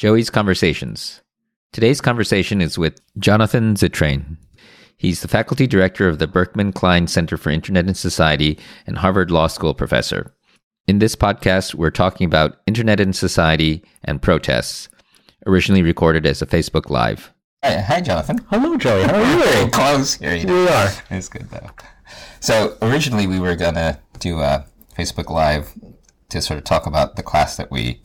Joey's Conversations. Today's conversation is with Jonathan Zittrain. He's the faculty director of the Berkman Klein Center for Internet and Society and Harvard Law School professor. In this podcast, we're talking about Internet and Society and protests, originally recorded as a Facebook Live. Hi, hi Jonathan. Hello, Joey. How are you? Very close. Here, you Here we are. It's good though. So originally we were gonna do a Facebook Live to sort of talk about the class that we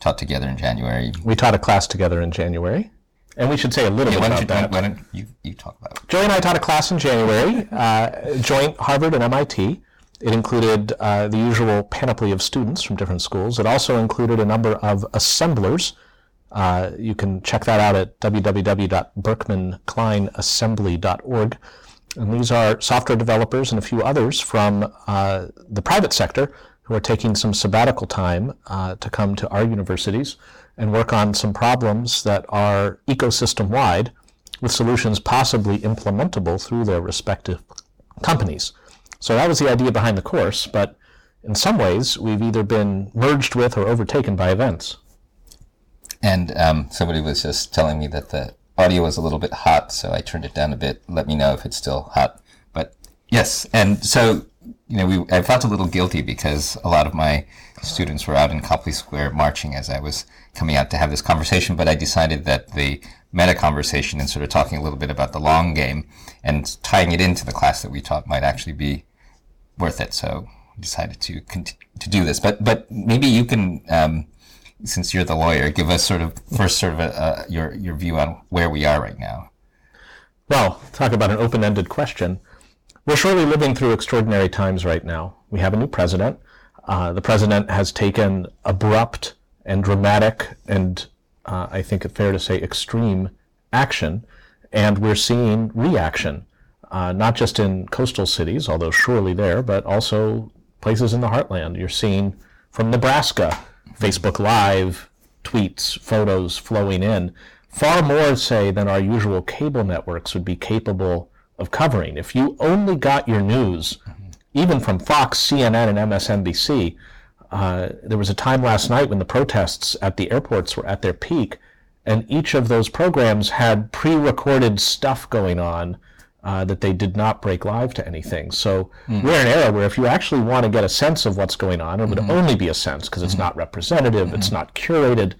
taught together in January. We taught a class together in January, and we should say a little Yeah, bit about you, that. why don't you, you talk about it? Joey and I taught a class in January, uh, joint Harvard and MIT. It included uh, the usual panoply of students from different schools. It also included a number of assemblers. Uh, you can check that out at www.berkmankleinassembly.org. And these are software developers and a few others from uh, the private sector who are taking some sabbatical time uh, to come to our universities and work on some problems that are ecosystem wide with solutions possibly implementable through their respective companies. So that was the idea behind the course, but in some ways we've either been merged with or overtaken by events. And um, somebody was just telling me that the audio was a little bit hot, so I turned it down a bit. Let me know if it's still hot. But yes, and so you know, we I felt a little guilty because a lot of my students were out in Copley Square marching as I was coming out to have this conversation. But I decided that the meta conversation and sort of talking a little bit about the long game and tying it into the class that we taught might actually be worth it. So I decided to cont- to do this. But but maybe you can. Um, since you're the lawyer, give us sort of first sort of a, uh, your your view on where we are right now. Well, talk about an open ended question. We're surely living through extraordinary times right now. We have a new president. Uh, the president has taken abrupt and dramatic and uh, I think it's fair to say extreme action, and we're seeing reaction, uh, not just in coastal cities, although surely there, but also places in the heartland. You're seeing from Nebraska, Facebook Live, tweets, photos flowing in, far more, say, than our usual cable networks would be capable of covering. If you only got your news, even from Fox, CNN, and MSNBC, uh, there was a time last night when the protests at the airports were at their peak, and each of those programs had pre-recorded stuff going on uh, that they did not break live to anything. So we're in an era where if you actually want to get a sense of what's going on, it would only be a sense because it's not representative, it's not curated.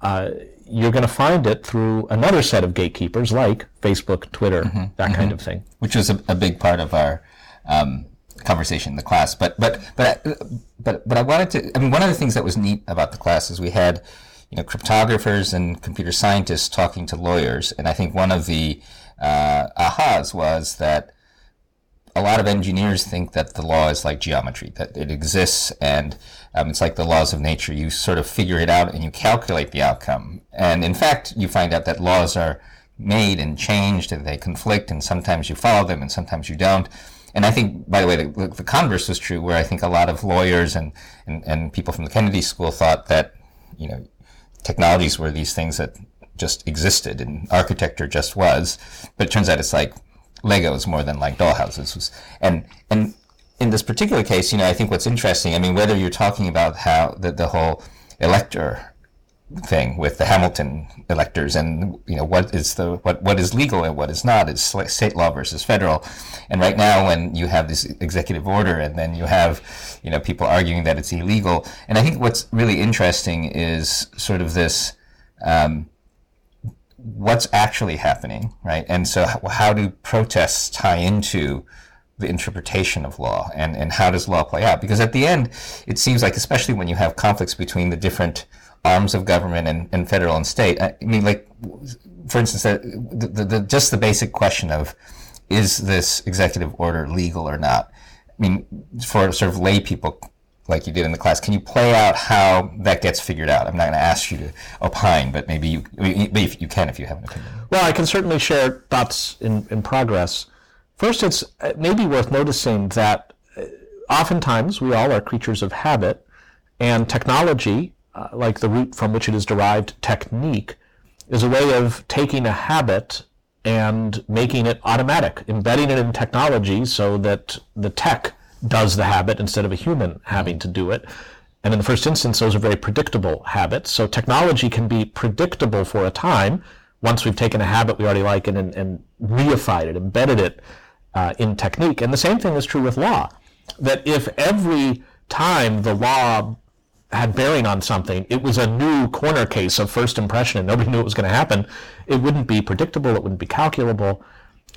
Uh, you're going to find it through another set of gatekeepers like Facebook, Twitter, that kind of thing. which was a, a big part of our um, conversation in the class. But but but but but I wanted to. I mean, one of the things that was neat about the class is we had you know cryptographers and computer scientists talking to lawyers, and I think one of the uh, ahas was that a lot of engineers think that the law is like geometry, that it exists and um, it's like the laws of nature. You sort of figure it out and you calculate the outcome. And in fact, you find out that laws are made and changed and they conflict and sometimes you follow them and sometimes you don't. And I think, by the way, the, the converse was true where I think a lot of lawyers and, and, and people from the Kennedy School thought that, you know, technologies were these things that just existed and architecture just was. But it turns out it's like Legos more than like dollhouses. And and in this particular case, you know, I think what's interesting. I mean, whether you're talking about how the the whole elector thing with the Hamilton electors and you know what is the what what is legal and what is not is state law versus federal and right now when you have this executive order and then you have you know people arguing that it's illegal and I think what's really interesting is sort of this um, what's actually happening right and so how, how do protests tie into the interpretation of law and, and how does law play out because at the end it seems like especially when you have conflicts between the different arms of government and, and federal and state. I mean, like, for instance, the, the, the, just the basic question of is this executive order legal or not? I mean, for sort of lay people like you did in the class, can you play out how that gets figured out? I'm not going to ask you to opine, but maybe you, maybe you can if you have an opinion. Well, I can certainly share thoughts in, in progress. First, it's maybe worth noticing that oftentimes we all are creatures of habit, and technology uh, like the root from which it is derived, technique, is a way of taking a habit and making it automatic, embedding it in technology so that the tech does the habit instead of a human having to do it. And in the first instance, those are very predictable habits. So technology can be predictable for a time once we've taken a habit we already like and, and reified it, embedded it uh, in technique. And the same thing is true with law. That if every time the law had bearing on something, it was a new corner case of first impression and nobody knew it was going to happen, it wouldn't be predictable, it wouldn't be calculable.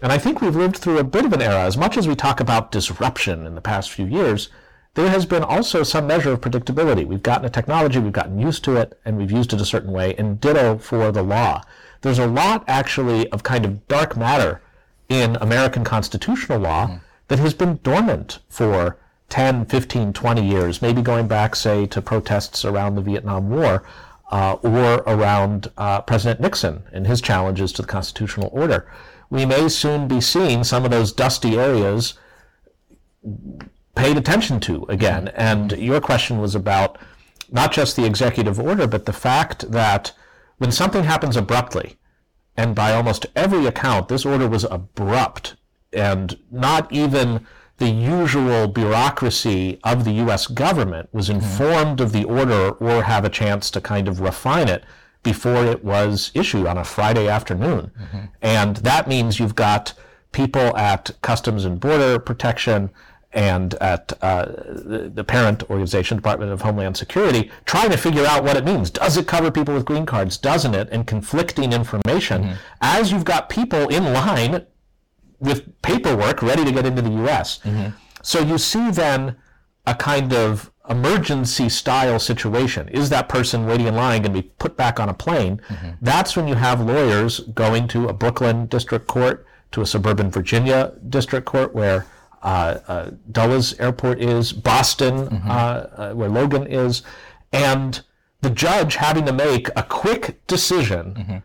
And I think we've lived through a bit of an era. As much as we talk about disruption in the past few years, there has been also some measure of predictability. We've gotten a technology, we've gotten used to it, and we've used it a certain way, and ditto for the law. There's a lot actually of kind of dark matter in American constitutional law mm-hmm. that has been dormant for 10, 15, 20 years, maybe going back, say, to protests around the Vietnam War uh, or around uh, President Nixon and his challenges to the constitutional order. We may soon be seeing some of those dusty areas paid attention to again. And your question was about not just the executive order, but the fact that when something happens abruptly, and by almost every account, this order was abrupt and not even the usual bureaucracy of the U.S. government was mm-hmm. informed mm-hmm. of the order or have a chance to kind of refine it before it was issued on a Friday afternoon. Mm-hmm. And that means you've got people at Customs and Border Protection and at uh, the, the, parent organization, Department of Homeland Security, trying to figure out what it means. Does it cover people with green cards? Doesn't it? And conflicting information mm-hmm. as you've got people in line with paperwork ready to get into the U.S. Mm-hmm. So you see then a kind of emergency style situation. Is that person waiting in line going to be put back on a plane? Mm-hmm. That's when you have lawyers going to a Brooklyn district court, to a suburban Virginia district court where Dulles Airport is, Boston, mm-hmm. Uh, uh, where Logan is, and the judge having to make a quick decision mm-hmm.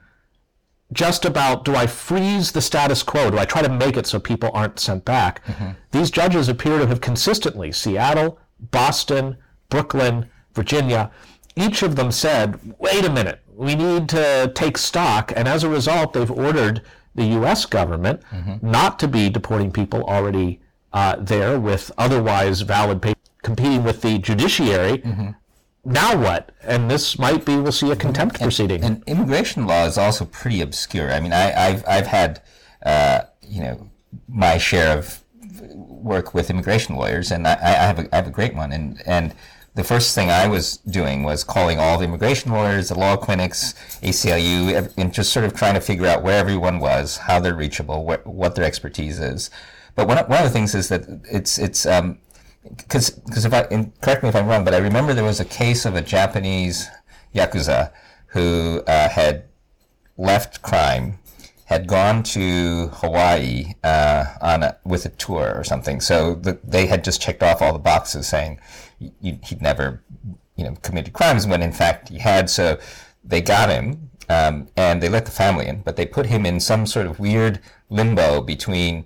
just about do I freeze the status quo? Do I try to make it so people aren't sent back? Mm-hmm. These judges appear to have consistently, Seattle, Boston, Brooklyn, Virginia, each of them said, wait a minute, we need to take stock. And as a result, they've ordered the U.S. government mm-hmm. not to be deporting people already uh, there with otherwise valid papers competing with the judiciary. Mm-hmm. Now what? And this might be we'll see a contempt and, proceeding. And immigration law is also pretty obscure. I mean, I, have I've had uh, you know my share of work with immigration lawyers, and I, I have a, I have a great one. And and the first thing I was doing was calling all the immigration lawyers, the law clinics, ACLU, and just sort of trying to figure out where everyone was, how they're reachable, what, what their expertise is. But one, one of the things is that it's it's because um, because if I correct me if I'm wrong, but I remember there was a case of a Japanese yakuza who uh, had left crime, had gone to Hawaii uh, on a, with a tour or something. So the, they had just checked off all the boxes saying he'd never you know committed crimes when in fact he had. So they got him um, and they let the family in, but they put him in some sort of weird limbo between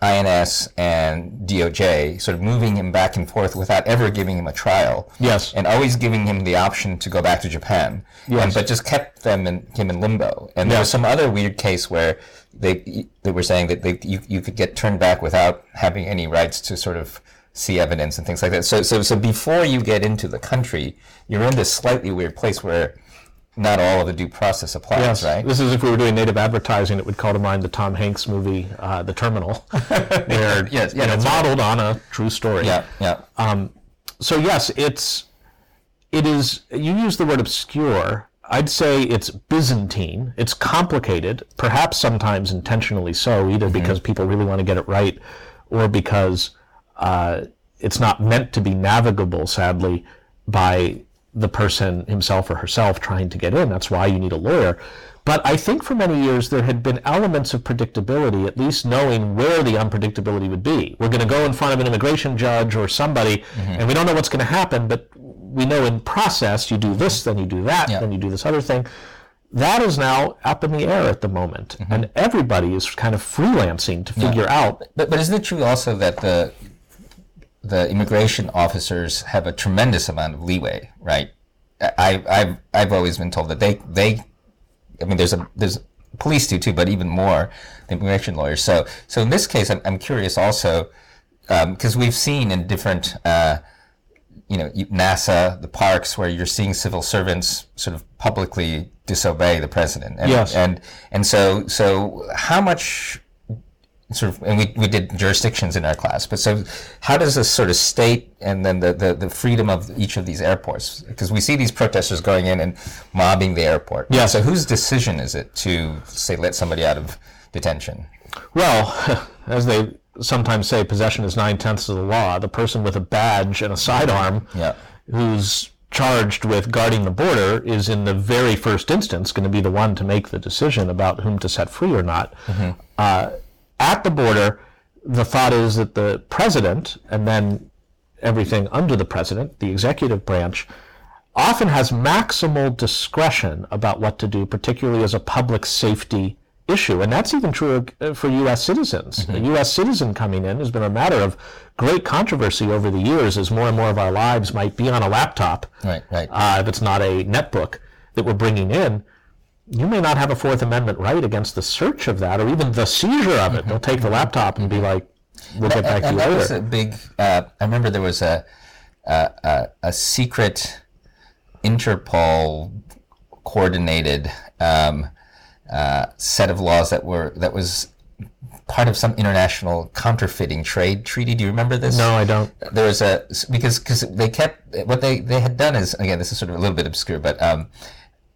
INS and DOJ, sort of moving him back and forth without ever giving him a trial. Yes. And always giving him the option to go back to Japan. Yes. And, but just kept them in, him in limbo. And there yes. was some other weird case where they they were saying that they, you, you could get turned back without having any rights to sort of see evidence and things like that. So, so, so before you get into the country, you're in this slightly weird place where not all of the due process applies, yes. right? This is if we were doing native advertising, it would call to mind the Tom Hanks movie, uh, The Terminal, where yes, yeah, you know, modeled right. on a true story. Yeah, yeah. Um, so yes, it's it is. You use the word obscure. I'd say it's Byzantine. It's complicated, perhaps sometimes intentionally so, either mm-hmm. because people really want to get it right, or because uh, it's not meant to be navigable. Sadly, by the person himself or herself trying to get in. That's why you need a lawyer. But I think for many years there had been elements of predictability, at least knowing where the unpredictability would be. We're going to go in front of an immigration judge or somebody, mm-hmm. and we don't know what's going to happen, but we know in process you do this, then you do that, yeah. then you do this other thing. That is now up in the air at the moment, mm-hmm. and everybody is kind of freelancing to figure yeah. out. But, but isn't it true also that the the immigration officers have a tremendous amount of leeway, right? I, I've I've always been told that they they, I mean, there's a there's police do too, but even more the immigration lawyers. So so in this case, I'm I'm curious also because um, we've seen in different uh, you know, NASA, the parks, where you're seeing civil servants sort of publicly disobey the president. And, Yes. And and so so how much sort of and we, we did jurisdictions in our class but so how does this sort of state and then the, the, the freedom of each of these airports because we see these protesters going in and mobbing the airport Yeah. so whose decision is it to say let somebody out of detention Well, as they sometimes say, possession is nine tenths of the law. The person with a badge and a sidearm Yeah. who's charged with guarding the border is, in the very first instance, going to be the one to make the decision about whom to set free or not. Uh, at the border, the thought is that the president, and then everything under the president, the executive branch, often has maximal discretion about what to do, particularly as a public safety issue. And that's even true uh, for U.S. citizens. A U.S. citizen coming in has been a matter of great controversy over the years as more and more of our lives might be on a laptop. Right, right. Uh, if it's not a netbook that we're bringing in, you may not have a Fourth Amendment right against the search of that or even the seizure of it. They'll take the laptop and be like, we'll get back to and you that was later. a big. Uh, I remember there was a a, a, a secret Interpol coordinated um, uh, set of laws that were that was part of some international counterfeiting trade treaty. Do you remember this? No, I don't. there was a because because they kept what they they had done is again this is sort of a little bit obscure but um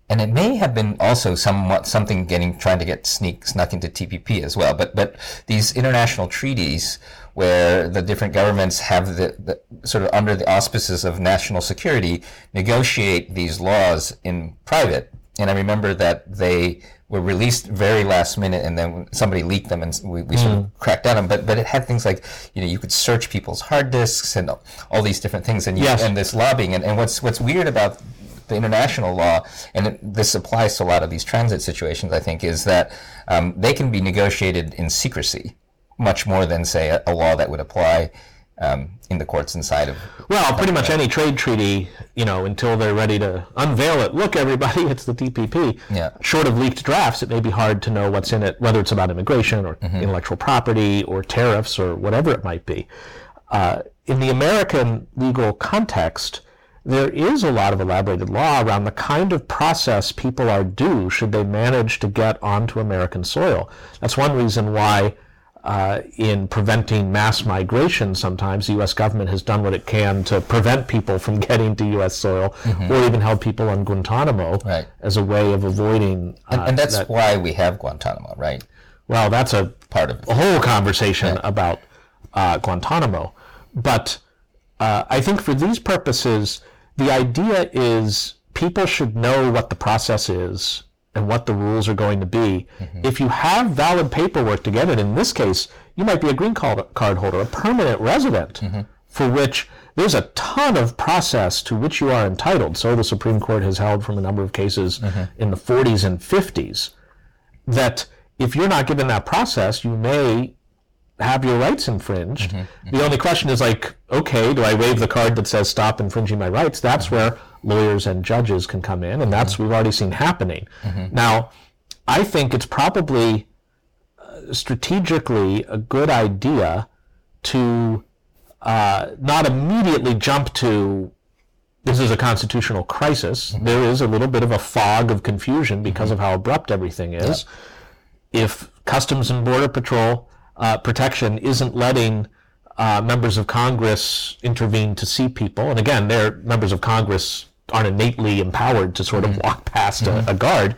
and it may have been also somewhat something getting trying to get sneak snuck into TPP as well but but these international treaties where the different governments have the, the sort of under the auspices of national security negotiate these laws in private and I remember that they were released very last minute, and then somebody leaked them, and we, we sort of hmm. cracked down on them. But but it had things like you know you could search people's hard disks and all these different things, and you, Yes. and this lobbying. And, and what's what's weird about the international law, and it, this applies to a lot of these transit situations, I think, is that um, they can be negotiated in secrecy, much more than say a, a law that would apply um, in the courts inside of. Well, pretty much any trade treaty, you know, until they're ready to unveil it. Look, everybody, it's the TPP. Yeah. Short of leaked drafts, it may be hard to know what's in it, whether it's about immigration or intellectual property or tariffs or whatever it might be. Uh, in the American legal context, there is a lot of elaborated law around the kind of process people are due should they manage to get onto American soil. That's one reason why uh, in preventing mass migration, sometimes the U.S. government has done what it can to prevent people from getting to U.S. soil, or even held people on Guantanamo Mm-hmm. Right. as a way of avoiding. And, uh, and that's that- why we have Guantanamo, right? well, that's a Part of a whole conversation about uh, Guantanamo. But uh, I think for these purposes, the idea is people should know what the process is and what the rules are going to be. Mm-hmm. If you have valid paperwork to get it, in this case, you might be a green card, card holder, a permanent resident, mm-hmm. for which there's a ton of process to which you are entitled. So the Supreme Court has held from a number of cases mm-hmm. in the 40s and 50s that if you're not given that process, you may have your rights infringed. The only question is like, okay, do I wave the card that says stop infringing my rights? That's where lawyers and judges can come in, and that's we've already seen happening. Now, I think it's probably uh, strategically a good idea to uh, not immediately jump to this is a constitutional crisis. There is a little bit of a fog of confusion because of how abrupt everything is. If Customs and Border Patrol uh, protection isn't letting uh, members of Congress intervene to see people, and again, they're members of Congress aren't innately empowered to sort of walk past a, a guard,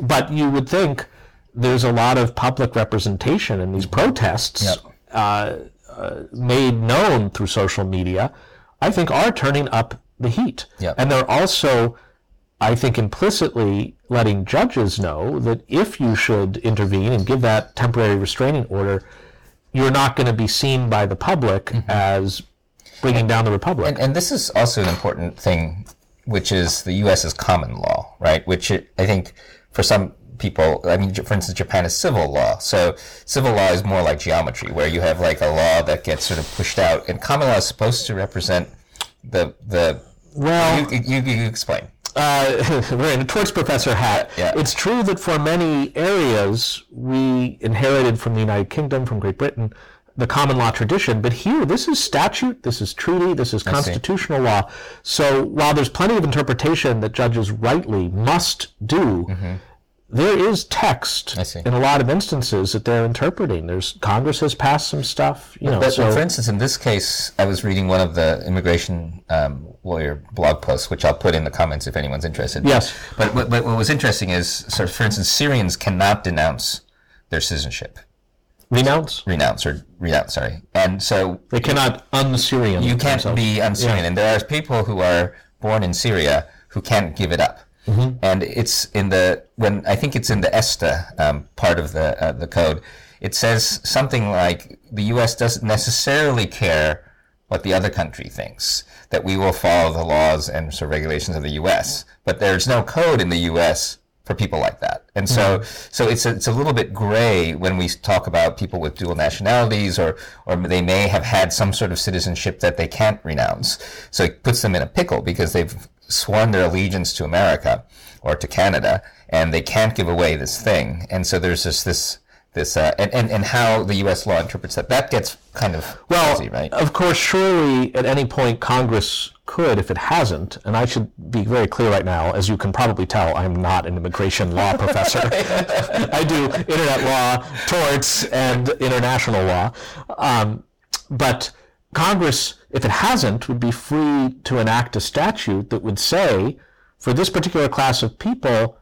but you would think there's a lot of public representation in these protests Yep. uh, uh, made known through social media, I think are turning up the heat. Yep. And they're also, I think, implicitly letting judges know that if you should intervene and give that temporary restraining order, you're not going to be seen by the public mm-hmm. as bringing down the republic. And, and this is also an important thing, which is the U.S.'s common law, right? Which it, I think for some people, I mean, for instance, Japan is civil law. So civil law is more like geometry, where you have like a law that gets sort of pushed out, and common law is supposed to represent the the. Well- you, you, you explain. Uh, wearing a torts professor hat. Yeah. It's true that for many areas we inherited from the United Kingdom, from Great Britain, the common law tradition. But here, this is statute, this is treaty, this is constitutional law. So while there's plenty of interpretation that judges rightly must do, mm-hmm. There is text in a lot of instances that they're interpreting. There's Congress has passed some stuff, you know. But, so, for instance, in this case, I was reading one of the immigration um, lawyer blog posts, which I'll put in the comments if anyone's interested. Yes. But, but, but what was interesting is, sort of, for instance, Syrians cannot denounce their citizenship. Renounce? Renounce or renounce, sorry. And so they cannot un-Syrian. You can't themselves. be un-Syrian, yeah. and there are people who are born in Syria who can't give it up. Mm-hmm. And it's in the when I think it's in the ESTA um, part of the uh, the code. It says something like the U.S. doesn't necessarily care what the other country thinks. That we will follow the laws and sort of regulations of the U.S. But there's no code in the U.S for people like that. And so, mm-hmm. so it's a, it's a little bit gray when we talk about people with dual nationalities, or or they may have had some sort of citizenship that they can't renounce. So it puts them in a pickle because they've sworn their allegiance to America or to Canada, and they can't give away this thing. And so there's just this this uh, and, and and how the U.S. law interprets that. That gets kind of well, fuzzy, right? Of course, surely at any point Congress could, if it hasn't, and I should be very clear right now, as you can probably tell, I am not an immigration law professor. I do internet law, torts, and international law. Um, but Congress, if it hasn't, would be free to enact a statute that would say, for this particular class of people,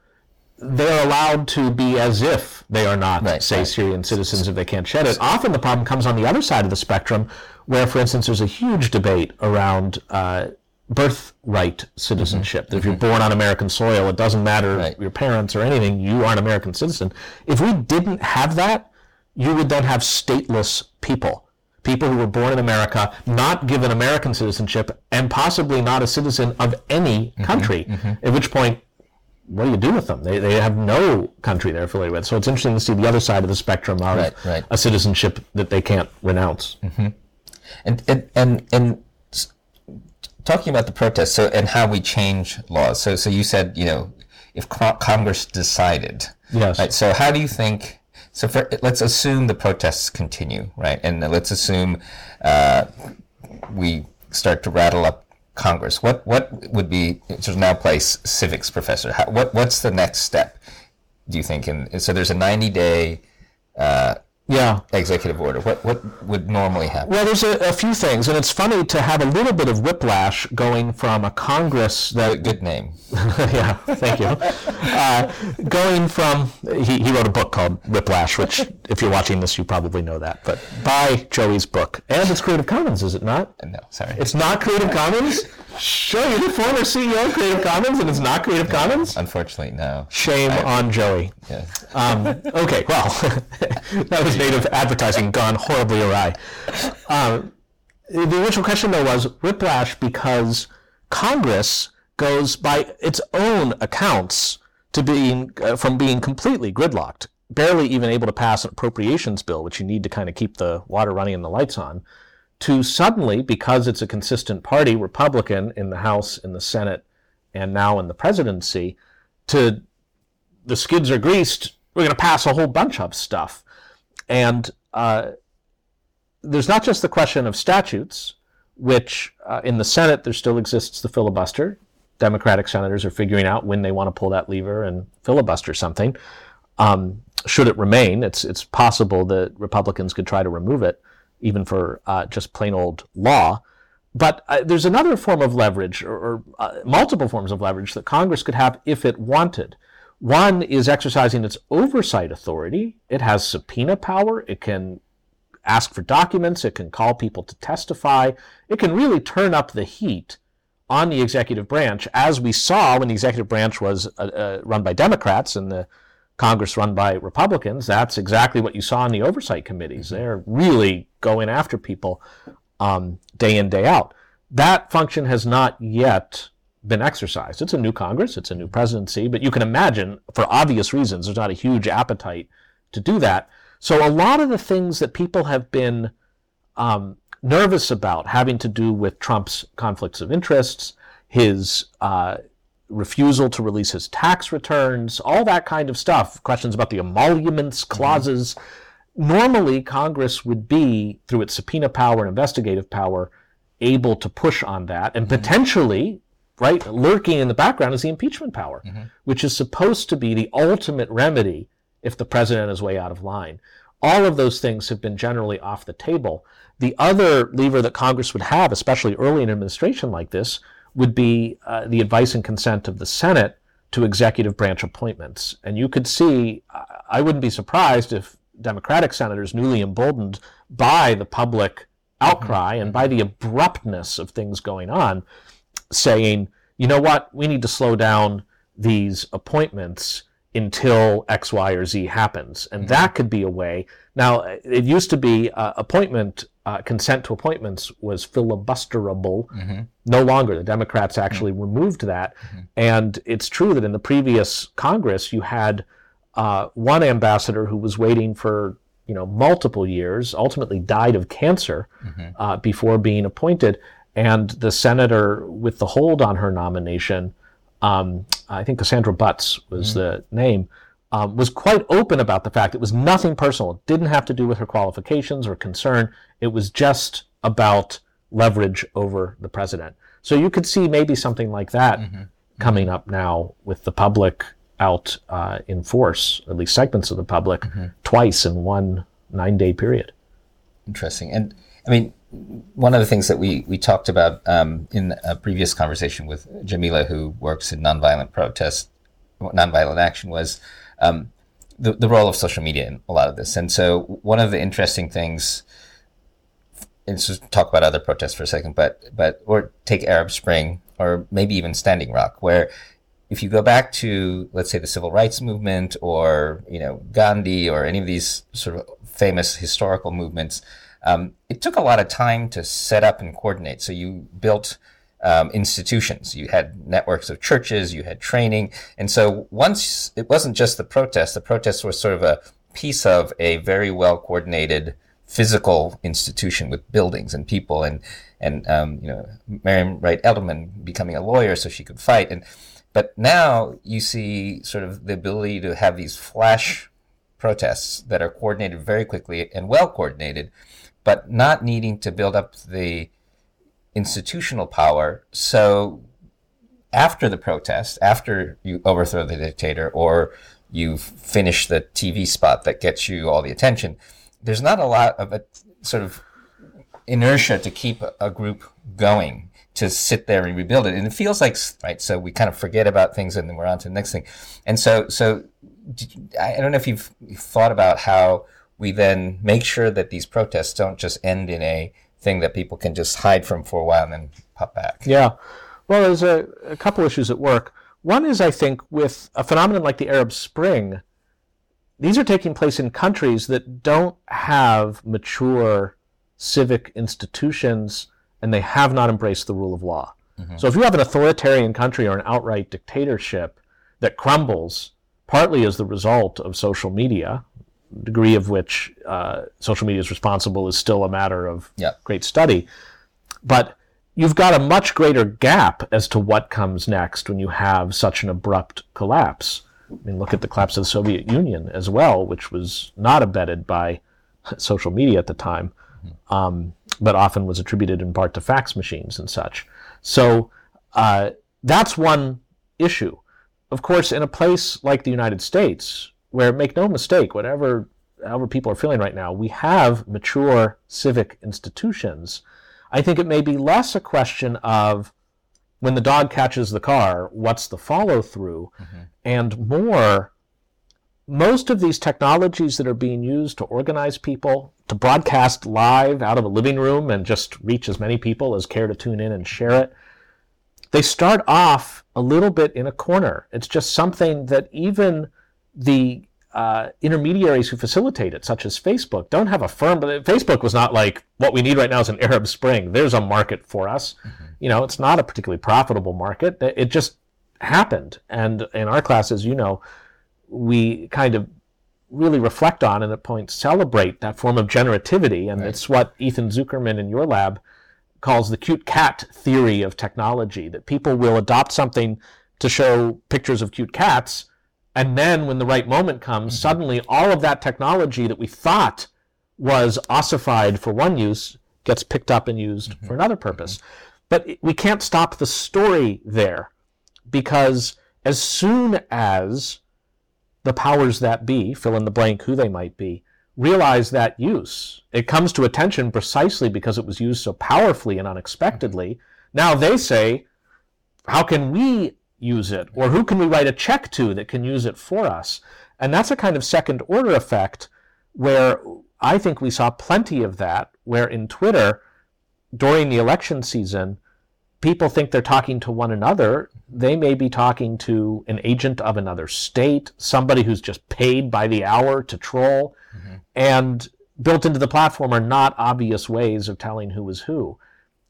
they're allowed to be as if they are not, right, say, right. Syrian citizens if they can't shed it. Often the problem comes on the other side of the spectrum, where, for instance, there's a huge debate around uh, birthright citizenship. Mm-hmm. That if you're born on American soil, it doesn't matter right. your parents or anything, you are an American citizen. If we didn't have that, you would then have stateless people. People who were born in America, not given American citizenship, and possibly not a citizen of any mm-hmm. country. Mm-hmm. At which point, what do you do with them? They, they have no country they're affiliated with. So it's interesting to see the other side of the spectrum of right, right. a citizenship that they can't renounce. Mm-hmm. And, and, and, and talking about the protests, so and how we change laws. So, so you said, you know, if Congress decided, yes. Right, so how do you think? So, for, let's assume the protests continue, right? And let's assume uh, we start to rattle up Congress. What what would be of now place civics professor? How, what what's the next step? Do you think? And so there's a 90 day uh, yeah. executive order? What what would normally happen? Well, there's a, a, few things, and it's funny to have a little bit of whiplash going from a Congress that good, good name. yeah, thank you. Uh, going from he, he wrote a book called Whiplash, which if you're watching this, you probably know that. But by Joey's book, and it's Creative Commons, is it not? No, sorry, it's not Creative Commons. Sure, you're the former CEO of Creative Commons, and it's not Creative Commons. Unfortunately, no. Shame I, on Joey. Yeah. Um, okay, well, that was native advertising gone horribly awry. Um, the original question, though, was whiplash because Congress goes by its own accounts to being uh, from being completely gridlocked, barely even able to pass an appropriations bill, which you need to kind of keep the water running and the lights on to suddenly, because it's a consistent party, Republican in the House, in the Senate, and now in the presidency, to the skids are greased, we're going to pass a whole bunch of stuff. And uh, there's not just the question of statutes, which uh, in the Senate there still exists the filibuster. Democratic senators are figuring out when they want to pull that lever and filibuster something. Um, should it remain, it's it's possible that Republicans could try to remove it even for uh, just plain old law. But uh, there's another form of leverage, or, or uh, multiple forms of leverage, that Congress could have if it wanted. One is exercising its oversight authority. It has subpoena power. It can ask for documents. It can call people to testify. It can really turn up the heat on the executive branch, as we saw when the executive branch was uh, uh, run by Democrats and the Congress run by Republicans, that's exactly what you saw in the oversight committees. Mm-hmm. They're really going after people um, day in, day out. That function has not yet been exercised. It's a new Congress, it's a new presidency, but you can imagine, for obvious reasons, there's not a huge appetite to do that. So a lot of the things that people have been um, nervous about having to do with Trump's conflicts of interests, his uh, refusal to release his tax returns, all that kind of stuff, questions about the emoluments mm-hmm. clauses. Mm-hmm. normally Congress would be, through its subpoena power and investigative power, able to push on that and potentially, right, lurking in the background is the impeachment power, which is supposed to be the ultimate remedy if the president is way out of line. All of those things have been generally off the table. The other lever that Congress would have, especially early in an administration like this, would be uh, the advice and consent of the Senate to executive branch appointments. And you could see, I wouldn't be surprised if Democratic senators, newly emboldened by the public outcry and by the abruptness of things going on, saying, you know what, we need to slow down these appointments until X, Y, or Z happens. And that could be a way. Now, it used to be uh, appointment, uh, consent to appointments was filibusterable. No longer. The Democrats actually removed that. And it's true that in the previous Congress, you had uh, one ambassador who was waiting for you know multiple years, ultimately died of cancer uh, before being appointed, and the senator with the hold on her nomination, um, I think Cassandra Butts was the name, um, was quite open about the fact it was nothing personal. It didn't have to do with her qualifications or concern. It was just about leverage over the president. So you could see maybe something like that coming up now with the public out uh, in force, at least segments of the public, twice in one nine day period. Interesting. And I mean, one of the things that we, we talked about um, in a previous conversation with Jamila, who works in nonviolent protest, nonviolent action, was um, the, the role of social media in a lot of this. And so, one of the interesting things, and just talk about other protests for a second, but but or take Arab Spring or maybe even Standing Rock, where if you go back to let's say the civil rights movement or you know Gandhi or any of these sort of famous historical movements, um, it took a lot of time to set up and coordinate. So you built um, institutions, you had networks of churches, you had training, and so once it wasn't just the protest. The protest was sort of a piece of a very well coordinated physical institution with buildings and people and and um, you know Marian Wright Edelman becoming a lawyer so she could fight. And but now you see sort of the ability to have these flash protests that are coordinated very quickly and well coordinated, but not needing to build up the institutional power. So after the protest, after you overthrow the dictator or you finish the TV spot that gets you all the attention, there's not a lot of a sort of inertia to keep a group going to sit there and rebuild it. And it feels like, right, so we kind of forget about things and then we're on to the next thing. And so, so you, I don't know if you've thought about how we then make sure that these protests don't just end in a thing that people can just hide from for a while and then pop back. Yeah. Well, there's a, a couple issues at work. One is, I think, with a phenomenon like the Arab Spring, these are taking place in countries that don't have mature civic institutions and they have not embraced the rule of law. Mm-hmm. So if you have an authoritarian country or an outright dictatorship that crumbles partly as the result of social media, degree of which uh, social media is responsible is still a matter of Yeah. great study. But you've got a much greater gap as to what comes next when you have such an abrupt collapse. I mean, look at the collapse of the Soviet Union as well, which was not abetted by social media at the time, um, but often was attributed in part to fax machines and such. So uh, that's one issue. Of course, in a place like the United States, where make no mistake, whatever however people are feeling right now, we have mature civic institutions. I think it may be less a question of when the dog catches the car, what's the follow through, mm-hmm. and more most of these technologies that are being used to organize people, to broadcast live out of a living room and just reach as many people as care to tune in and share it, they start off a little bit in a corner. It's just something that even the uh, intermediaries who facilitate it, such as Facebook, don't have a firm. But Facebook was not like what we need right now is an Arab Spring. There's a market for us. You know, it's not a particularly profitable market. It just happened. And in our classes, you know, we kind of really reflect on and at points celebrate that form of generativity. And it's what Ethan Zuckerman in your lab calls the cute cat theory of technology that people will adopt something to show pictures of cute cats And then when the right moment comes, mm-hmm. suddenly all of that technology that we thought was ossified for one use gets picked up and used mm-hmm. for another mm-hmm. purpose. But we can't stop the story there because as soon as the powers that be, fill in the blank who they might be, realize that use, it comes to attention precisely because it was used so powerfully and unexpectedly. Now they say, how can we use it? Or who can we write a check to that can use it for us? And that's a kind of second order effect where I think we saw plenty of that, where in Twitter, during the election season, people think they're talking to one another. They may be talking to an agent of another state, somebody who's just paid by the hour to troll. Mm-hmm. And built into the platform are not obvious ways of telling who is who.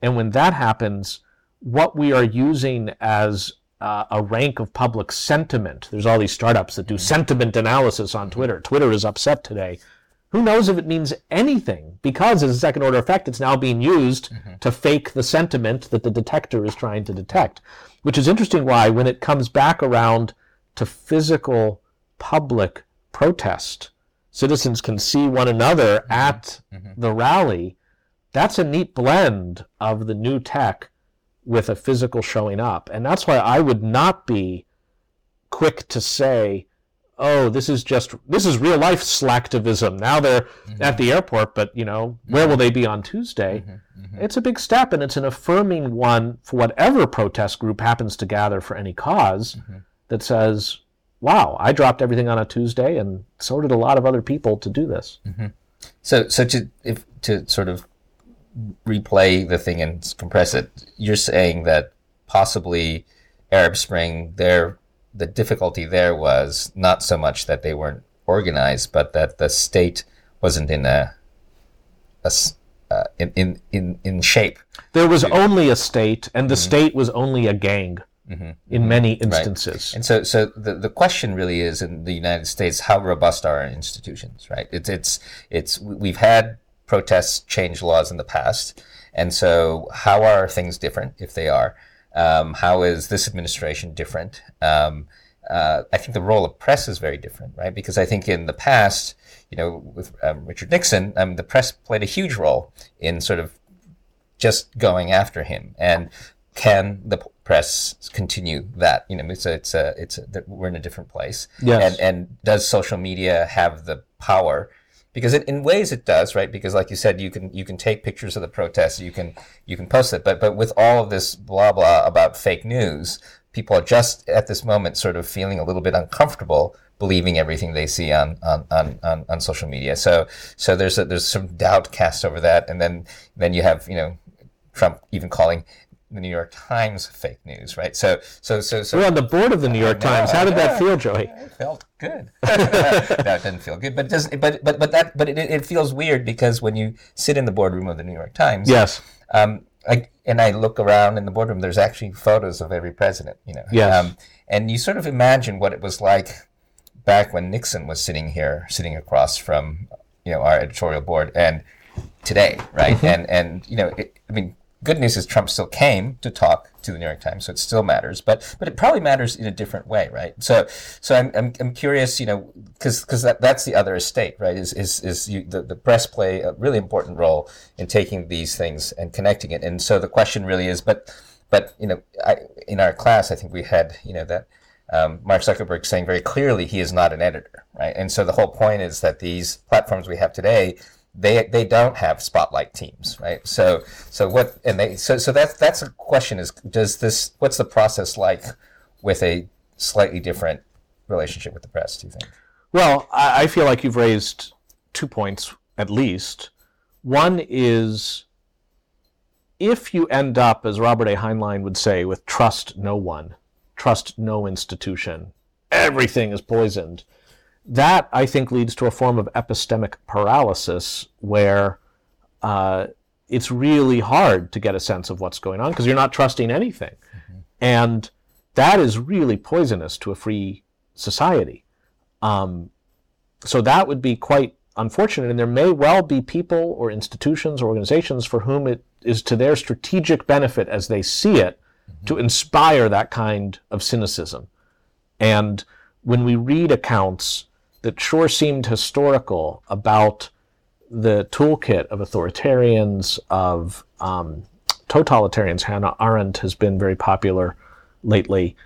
And when that happens, what we are using as uh, a rank of public sentiment, there's all these startups that do sentiment analysis on Twitter. Twitter is upset today. Who knows if it means anything? Because as a second order effect, it's now being used mm-hmm. to fake the sentiment that the detector is trying to detect. Which is interesting why, when it comes back around to physical public protest, citizens can see one another mm-hmm. at mm-hmm. the rally. That's a neat blend of the new tech with a physical showing up. And that's why I would not be quick to say, oh, this is just, this is real life slacktivism. Now they're mm-hmm. at the airport, but, you know, where will they be on Tuesday? Mm-hmm. Mm-hmm. It's a big step and it's an affirming one for whatever protest group happens to gather for any because that says, wow, I dropped everything on a Tuesday and so did a lot of other people to do this. So, so to if to sort of replay the thing and compress it, you're saying that possibly Arab Spring, there the difficulty there was not so much that they weren't organized, but that the state wasn't in a, a uh, in, in in in shape. There was only a state, and the mm-hmm. state was only a gang mm-hmm. in mm-hmm. many instances. And so, so the, the question really is in the United States, how robust are our institutions, right? It's, it's, it's, we've had protests change laws in the past. And so how are things different if they are? Um, how is this administration different? Um, uh, I think the role of press is very different, right? Because I think in the past, you know, with um, Richard Nixon, um, the press played a huge role in sort of just going after him. And can the press continue that? You know, it's a, it's a, it's a, that we're in a different place. Yes. And, and does social media have the power? Because it, in ways it does, right? Because like you said, you can, you can take pictures of the protests, you can, you can post it. But, but with all of this blah, blah about fake news, people are just at this moment sort of feeling a little bit uncomfortable believing everything they see on, on, on, on, on social media. So, so there's a, there's some doubt cast over that. And then, then you have, you know, Trump even calling the New York Times fake news, right? So, so, so, so. We're on the board of the New York Times. How did that feel, Joey? It felt good. no, it didn't feel good, but it doesn't. But but but that but it, it feels weird because when you sit in the boardroom of the New York Times, Yes. um, I, and I look around in the boardroom, there's actually photos of every president, you know. Yes. Um, and you sort of imagine what it was like back when Nixon was sitting here, sitting across from, you know, our editorial board, and today, right? And and you know, it, I mean, good news is Trump still came to talk to the New York Times, so it still matters, but but it probably matters in a different way, right? So so I'm I'm, I'm curious, you know, because because that, that's the other estate, right? Is is is you, the the press play a really important role in taking these things and connecting it, and so the question really is, but but you know, I, in our class, I think we had you know that um, Mark Zuckerberg saying very clearly he is not an editor, right? And so the whole point is that these platforms we have today, they they don't have spotlight teams, right? So so what and they so so that's that's a question is does this what's the process like with a slightly different relationship with the press? Do you think? Well, I, I feel like you've raised two points at least. One is if you end up, as Robert A. Heinlein would say, with trust no one, trust no institution, everything is poisoned. That, I think, leads to a form of epistemic paralysis where uh, it's really hard to get a sense of what's going on because you're not trusting anything. And that is really poisonous to a free society. Um, so that would be quite unfortunate. And there may well be people or institutions or organizations for whom it is to their strategic benefit as they see it to inspire that kind of cynicism. And when we read accounts that sure seemed historical about the toolkit of authoritarians, of um, totalitarians. Hannah Arendt has been very popular lately.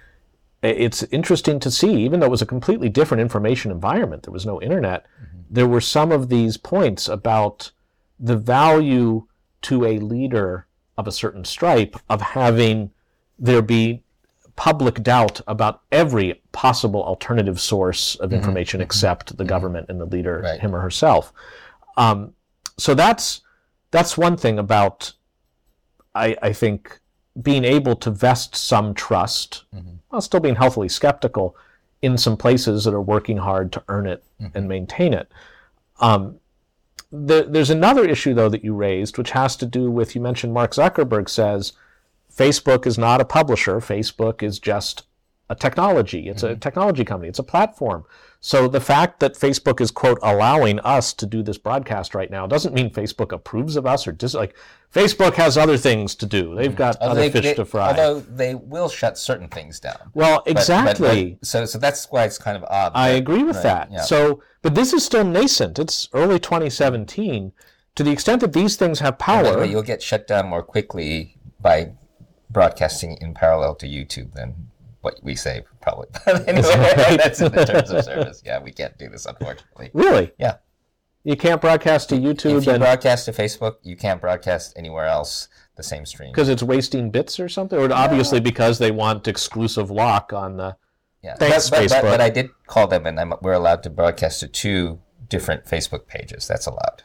It's interesting to see, even though it was a completely different information environment, there was no internet, mm-hmm. there were some of these points about the value to a leader of a certain stripe of having there be public doubt about every possible alternative source of mm-hmm. information mm-hmm. except the mm-hmm. government and the leader, right. him or herself. Um, so that's that's one thing about I, I think being able to vest some trust mm-hmm. while still being healthily skeptical in some places that are working hard to earn it mm-hmm. and maintain it. Um, the, there's another issue though that you raised, which has to do with you mentioned Mark Zuckerberg says Facebook is not a publisher. Facebook is just a technology. It's mm-hmm. a technology company. It's a platform. So the fact that Facebook is quote allowing us to do this broadcast right now doesn't mean Facebook approves of us or dis- like Facebook has other things to do. They've got although other they, fish they, to fry. Although they will shut certain things down. Well, exactly. But, but, but, so so that's why it's kind of odd. I agree with right, that. Yeah. So but this is still nascent. It's early 2017. To the extent that these things have power, way, you'll get shut down more quickly by broadcasting in parallel to YouTube than what we say probably. But anyway, that's in the terms of service. Yeah, we can't do this unfortunately. Really? Yeah. You can't broadcast to YouTube. If you and... broadcast to Facebook, you can't broadcast anywhere else the same stream. Because it's wasting bits or something, or obviously because they want exclusive lock on the. Yeah, Thanks, but, but, Facebook. But, but I did call them, and I'm, we're allowed to broadcast to two different Facebook pages. That's allowed.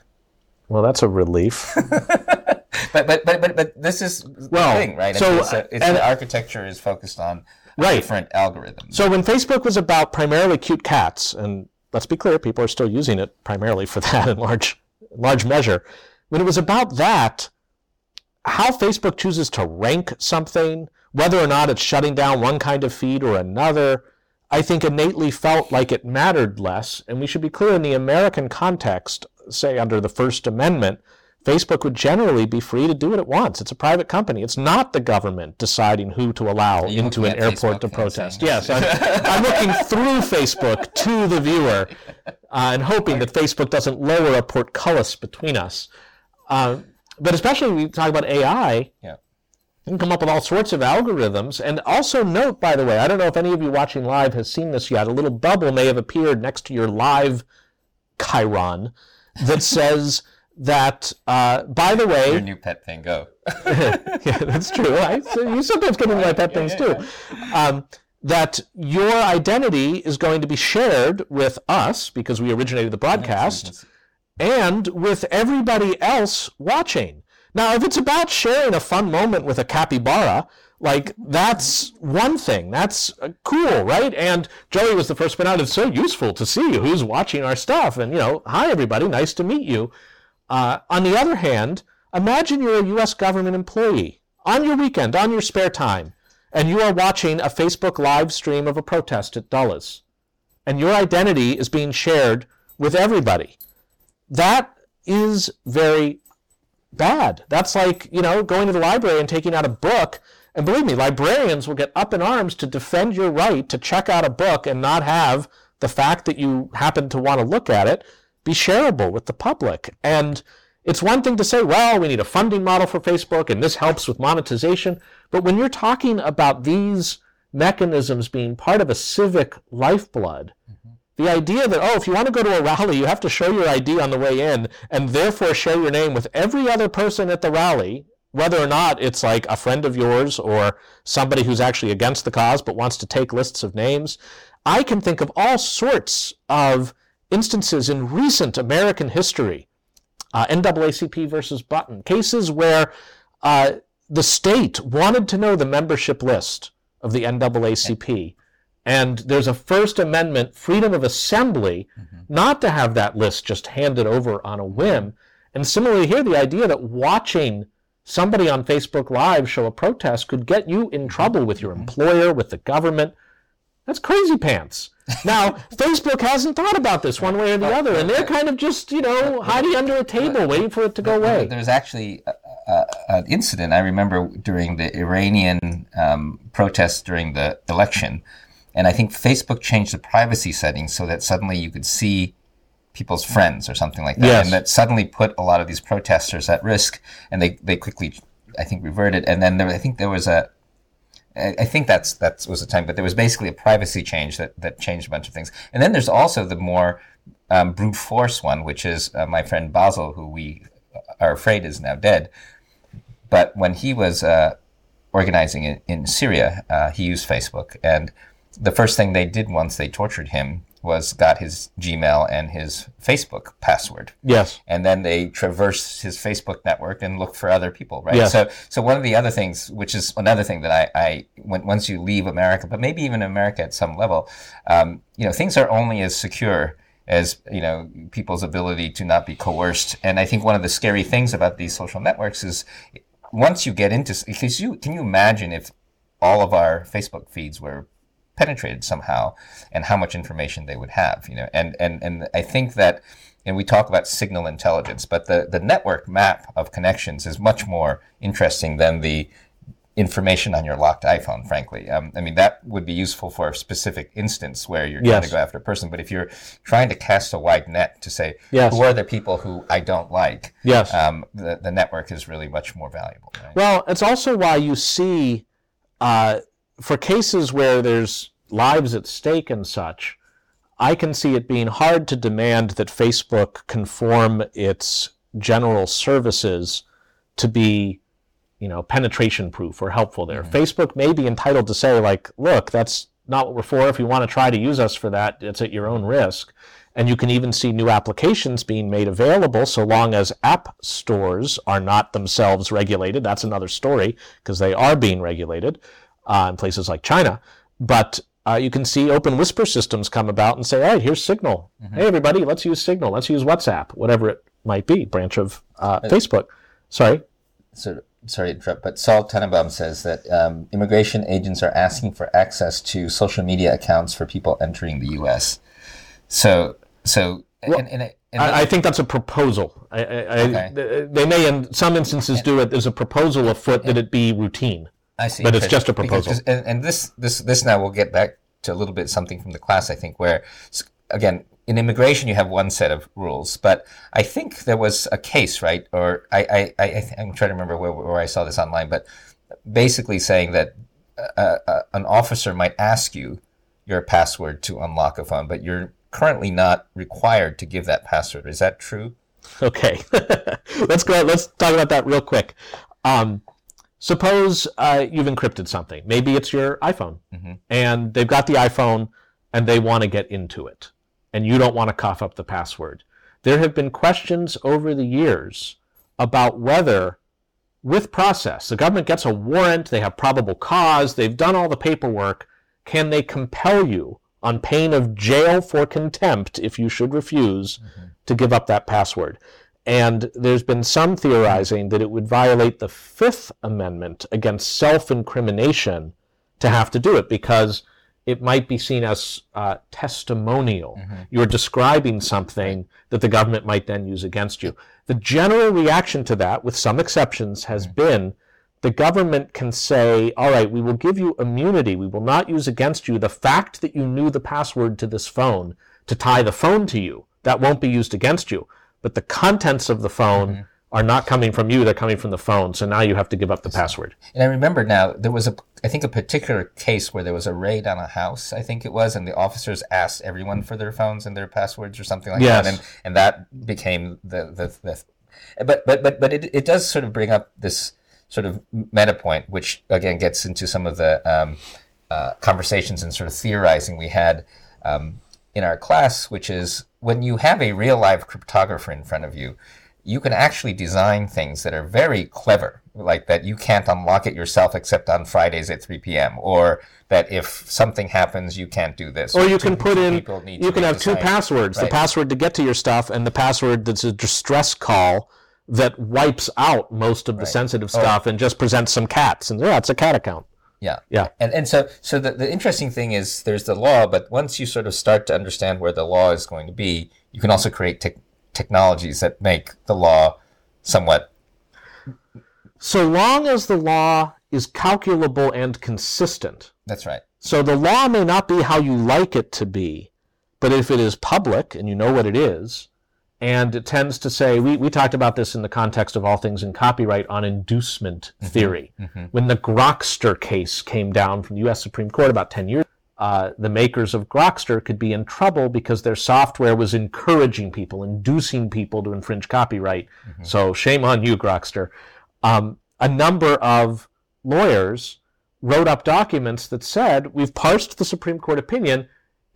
Well, that's a relief. but, but but but but this is well, the thing, right? So, I mean, it's, a, it's the architecture is focused on right. different algorithms. So when Facebook was about primarily cute cats, and let's be clear, people are still using it primarily for that in large large measure. When it was about that, how Facebook chooses to rank something, whether or not it's shutting down one kind of feed or another, I think innately felt like it mattered less. And we should be clear in the American context, say under the First Amendment, Facebook would generally be free to do what it wants. It's a private company. It's not the government deciding who to allow you into an airport Facebook to protest. Yes, I'm, I'm, looking through Facebook to the viewer uh, and hoping that Facebook doesn't lower a portcullis between us. Uh, but especially when we talk about AI, yeah. you can come up with all sorts of algorithms. And also note, by the way, I don't know if any of you watching live has seen this yet, a little bubble may have appeared next to your live chyron that says that, uh, by the way, your new pet thing, go. yeah, that's true. I, so you sometimes get into my pet things too. Um, that your identity is going to be shared with us because we originated the broadcast, and with everybody else watching. Now, if it's about sharing a fun moment with a capybara, like that's one thing. That's uh, cool, right? And Joey was the first one out. It's so useful to see who's watching our stuff. And you know, hi everybody, nice to meet you. Uh, on the other hand, imagine you're a U.S. government employee on your weekend, on your spare time, and you are watching a Facebook live stream of a protest at Dulles, and your identity is being shared with everybody. That is very bad. That's like, you know, going to the library and taking out a book. And believe me, librarians will get up in arms to defend your right to check out a book and not have the fact that you happen to want to look at it be shareable with the public. And it's one thing to say, well, we need a funding model for Facebook and this helps with monetization. But when you're talking about these mechanisms being part of a civic lifeblood, the idea that, oh, if you want to go to a rally, you have to show your ID on the way in and therefore share your name with every other person at the rally, whether or not it's like a friend of yours or somebody who's actually against the cause but wants to take lists of names. I can think of all sorts of instances in recent American history, uh, NAACP versus Button, cases where uh, the state wanted to know the membership list of the NAACP. And there's a First Amendment freedom of assembly mm-hmm. not to have that list just handed over on a whim. And similarly here, the idea that watching somebody on Facebook Live show a protest could get you in trouble with your mm-hmm. employer, with the government. That's crazy pants. Now, Facebook hasn't thought about this one way or the other, and they're kind of just, you know, hiding under a table waiting for it to go away. There's actually a, a, an incident I remember during the Iranian um, protests during the election, And I think Facebook changed the privacy settings so that suddenly you could see people's friends or something like that. Yes. And that suddenly put a lot of these protesters at risk and they, they quickly, I think, reverted. And then there, I think there was a, I think that's that was the time, but there was basically a privacy change that, that changed a bunch of things. And then there's also the more um, brute force one, which is uh, my friend Bassel, who we are afraid is now dead. But when he was uh, organizing it in Syria, uh, he used Facebook. And the first thing they did once they tortured him was got his Gmail and his Facebook password. Yes. And then they traversed his Facebook network and looked for other people, right? Yes. So, so one of the other things, which is another thing that I, I when, once you leave America, but maybe even America at some level, um, you know, things are only as secure as you know people's ability to not be coerced. And I think one of the scary things about these social networks is once you get into because you can you imagine if all of our Facebook feeds were penetrated somehow and how much information they would have you know and and and I think that and we talk about signal intelligence but the the network map of connections is much more interesting than the information on your locked iPhone, frankly. Um, I mean, that would be useful for a specific instance where you're trying Yes. to go after a person. But if you're trying to cast a wide net to say, Yes. who are the people who I don't like, Yes. um, the, the network is really much more valuable. Right? Well, it's also why you see, uh, for cases where there's lives at stake and such, I can see it being hard to demand that Facebook conform its general services to be, you know, penetration proof or helpful there. Mm-hmm. Facebook may be entitled to say, like, look, that's not what we're for. If you want to try to use us for that, it's at your own risk. And you can even see new applications being made available so long as app stores are not themselves regulated. That's another story because they are being regulated uh, in places like China. But uh, you can see open whisper systems come about and say, all right, here's Signal. Hey, everybody, let's use Signal. Let's use WhatsApp, whatever it might be, branch of uh, Facebook. Sorry. so, sorry to interrupt, but Saul Tenenbaum says that um, immigration agents are asking for access to social media accounts for people entering the U.S. So, so, and, and, and I, I think that's a proposal. I, I, Okay. They may, in some instances, do it. There's a proposal afoot that it be routine. I see. But it's just a proposal. and, and this, this, this now we'll get back to a little bit something from the class, I think, where, again, in immigration you have one set of rules, but I think there was a case, right? Or I, I, I, I'm trying to remember where, where I saw this online, but basically saying that uh, uh, an officer might ask you your password to unlock a phone, but you're currently not required to give that password. Is that true? Okay, let's go. Let's talk about that real quick. Um, suppose uh, you've encrypted something. Maybe it's your iPhone, and they've got the iPhone, and they want to get into it, and you don't want to cough up the password. There have been questions over the years about whether, with process, the government gets a warrant, they have probable cause, they've done all the paperwork. Can they compel you on pain of jail for contempt if you should refuse to give up that password? And there's been some theorizing that it would violate the Fifth Amendment against self incrimination to have to do it because it might be seen as uh, testimonial. You're describing something that the government might then use against you. The general reaction to that, with some exceptions, has been the government can say, all right, we will give you immunity. We will not use against you the fact that you knew the password to this phone to tie the phone to you. That won't be used against you. But the contents of the phone are not coming from you, they're coming from the phone. So now you have to give up the password. And I remember now there was a, I think a particular case where there was a raid on a house, I think it was, and the officers asked everyone for their phones and their passwords or something like Yes. that, and and that became the the, the but but but but it it does sort of bring up this sort of meta point, which again gets into some of the um, uh, conversations and sort of theorizing we had um, in our class, which is when you have a real live cryptographer in front of you, you can actually design things that are very clever, like that you can't unlock it yourself except on Fridays at 3 p.m., or that if something happens, you can't do this. Or you can put in, you can have two passwords the password to get to your stuff and the password that's a distress call that wipes out most of the sensitive oh. stuff and just presents some cats. And yeah, it's a cat account. Yeah. Yeah. And and so so the, the interesting thing is there's the law, but once you sort of start to understand where the law is going to be, you can also create tech technologies that make the law somewhat So long as the law is calculable and consistent, that's right. So the law may not be how you like it to be, but if it is public and you know what it is, and it tends to say, we, we talked about this in the context of all things in copyright on inducement theory. When the Grokster case came down from the US Supreme Court about 10 years uh, the makers of Grokster could be in trouble because their software was encouraging people, inducing people to infringe copyright. So shame on you, Grokster. Um, a number of lawyers wrote up documents that said, we've parsed the Supreme Court opinion.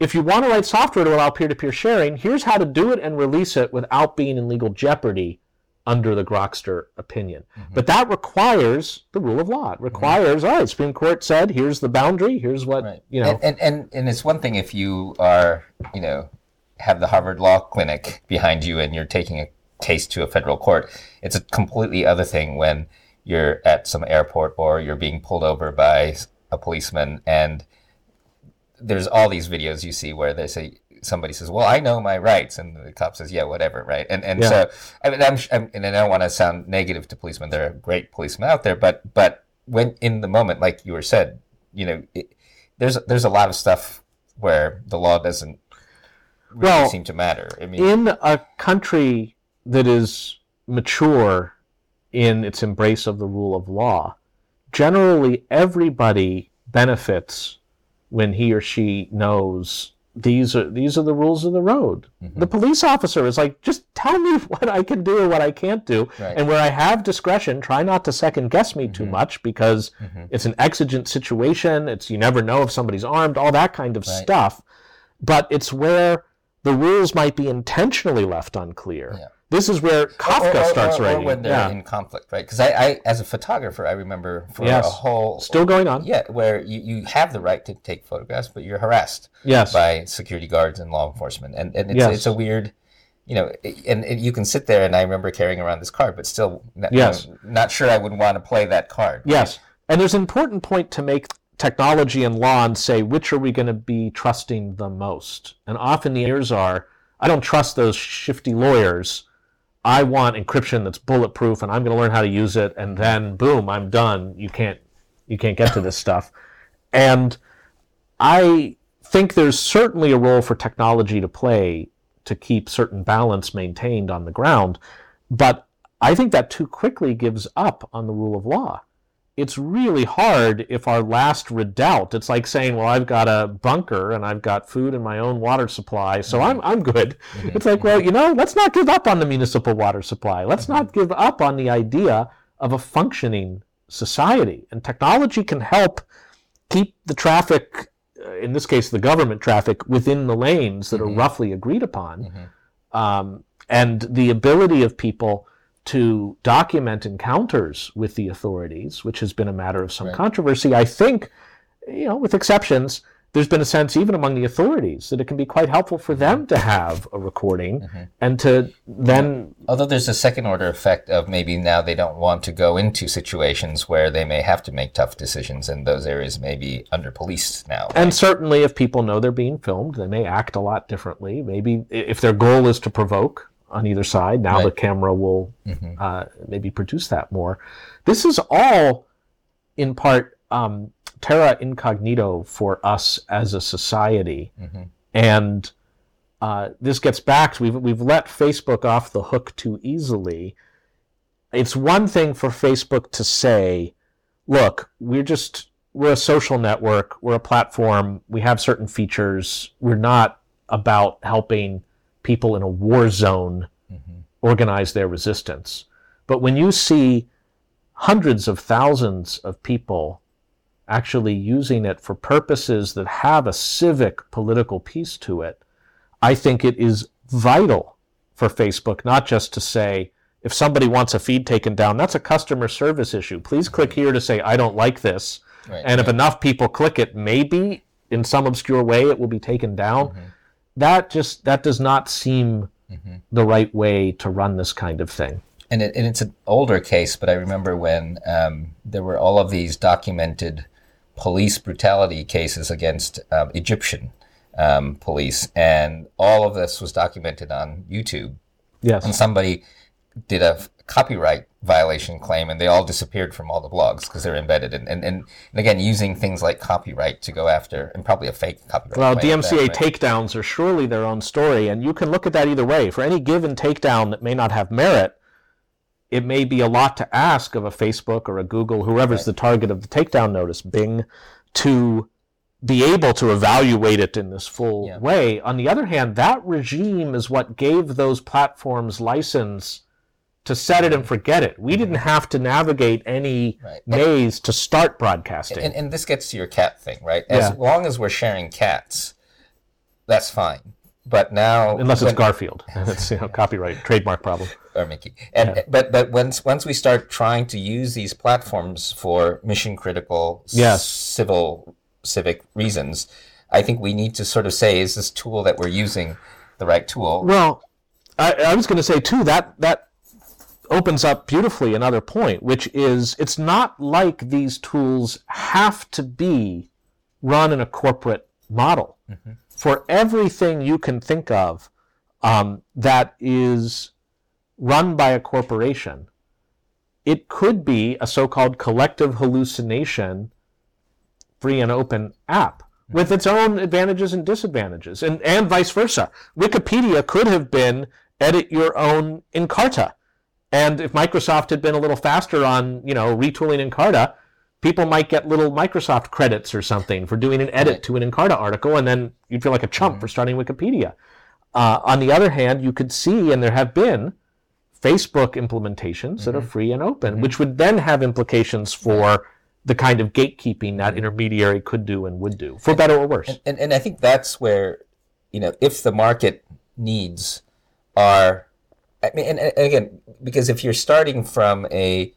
If you want to write software to allow peer-to-peer sharing, here's how to do it and release it without being in legal jeopardy under the Grokster opinion. Mm-hmm. But that requires the rule of law. It mm-hmm. requires, all right, Supreme Court said, here's the boundary, here's what, Right. you know. and, and and and it's one thing if you are, you know, have the Harvard Law Clinic behind you and you're taking a case to a federal court. It's a completely other thing when you're at some airport or you're being pulled over by a policeman and there's all these videos you see where they say somebody says, "Well, I know my rights," and the cop says, "Yeah, whatever," right? And and Yeah. so I mean, I'm, I'm and I don't want to sound negative to policemen. There are great policemen out there, but but when in the moment, like you were said, you know, it, there's there's a lot of stuff where the law doesn't really Well, seem to matter. I mean, in a country that is mature in its embrace of the rule of law, generally everybody benefits when he or she knows these are these are the rules of the road. Mm-hmm. The police officer is like, just tell me what I can do or what I can't do, Right. and where I have discretion, try not to second guess me too mm-hmm. much because mm-hmm. it's an exigent situation. It's you never know if somebody's armed, all that kind of stuff. But it's where the rules might be intentionally left unclear. Yeah. This is where Kafka or, starts or, or writing. when they're yeah. in conflict, right? Because I, I, as a photographer, I remember for Yes. a whole Still going on. yeah, where you, you have the right to take photographs, but you're harassed Yes. by security guards and law enforcement, and and it's, Yes. it's a weird, you know, and, and you can sit there, and I remember carrying around this card, but still, not, Yes. you know, not sure I would want to play that card. Yes. And there's an important point to make technology and law and say which are we going to be trusting the most. And often the answers are, I don't trust those shifty lawyers. I want encryption that's bulletproof and I'm going to learn how to use it and then boom, I'm done. You can't you can't get to this stuff. And I think there's certainly a role for technology to play to keep certain balance maintained on the ground, but I think that too quickly gives up on the rule of law. It's really hard if our last redoubt, it's like saying, well, I've got a bunker and I've got food and my own water supply, so I'm, mm-hmm. I'm good. Mm-hmm. It's like, well, you know, let's not give up on the municipal water supply. Let's not mm-hmm. give up on the idea of a functioning society. And technology can help keep the traffic, uh, in this case, the government traffic, within the lanes that are roughly agreed upon. Um, and the ability of people to document encounters with the authorities, which has been a matter of some controversy, I think, you know, with exceptions, there's been a sense even among the authorities that it can be quite helpful for them mm-hmm. to have a recording mm-hmm. and to then Although there's a second order effect of maybe now they don't want to go into situations where they may have to make tough decisions, and those areas may be under policed now. And certainly, if people know they're being filmed, they may act a lot differently. Maybe if their goal is to provoke on either side, now the camera will uh, maybe produce that more. This is all, in part, um, terra incognito for us as a society, and uh, this gets back. We've we've let Facebook off the hook too easily. It's one thing for Facebook to say, look, we're just we're a social network, we're a platform, we have certain features. We're not about helping people in a war zone organize their resistance. But when you see hundreds of thousands of people actually using it for purposes that have a civic political piece to it, I think it is vital for Facebook not just to say, if somebody wants a feed taken down, that's a customer service issue. Please click here to say, I don't like this. Right, and if enough people click it, maybe in some obscure way it will be taken down. Mm-hmm. That just, that does not seem the right way to run this kind of thing. and, it, and it's an older case, but I remember when um, there were all of these documented police brutality cases against um, Egyptian um, police, and all of this was documented on YouTube. Yes. And somebody did a copyright violation claim, and they all disappeared from all the blogs because they're embedded. And, and, and, again, using things like copyright to go after, and probably a fake copyright. Well, DMCA that, right? takedowns are surely their own story, and you can look at that either way. For any given takedown that may not have merit, it may be a lot to ask of a Facebook or a Google, whoever's right. the target of the takedown notice, Bing, to be able to evaluate it in this full yeah. way. On the other hand, that regime is what gave those platforms license to set it and forget it. We mm-hmm. didn't have to navigate any right. maze to start broadcasting. And, and, this gets to your cat thing, right? As yeah. long as we're sharing cats, that's fine. But now, unless it's Garfield, it's you know copyright trademark problem. Or Mickey, and yeah. but but once once we start trying to use these platforms for mission critical, yes. civil civic reasons, I think we need to sort of say, is this tool that we're using the right tool? Well, I, I was going to say too that that opens up beautifully another point, which is it's not like these tools have to be run in a corporate model. Mm-hmm. For everything you can think of um, that is run by a corporation, it could be a so called collective hallucination free and open app with its own advantages and disadvantages, and, and vice versa. Wikipedia could have been edit your own Encarta and if Microsoft had been a little faster on, you know, retooling Encarta, people might get little Microsoft credits or something for doing an edit right. to an Encarta article, and then you'd feel like a chump mm-hmm. for starting Wikipedia. Uh, on the other hand, you could see, and there have been, Facebook implementations mm-hmm. that are mm-hmm. free and open, mm-hmm. which would then have implications for the kind of gatekeeping that intermediary could do and would do, for better or worse. And, and, and I think that's where, you know, if the market needs are I mean, and, and again, because if you're starting from a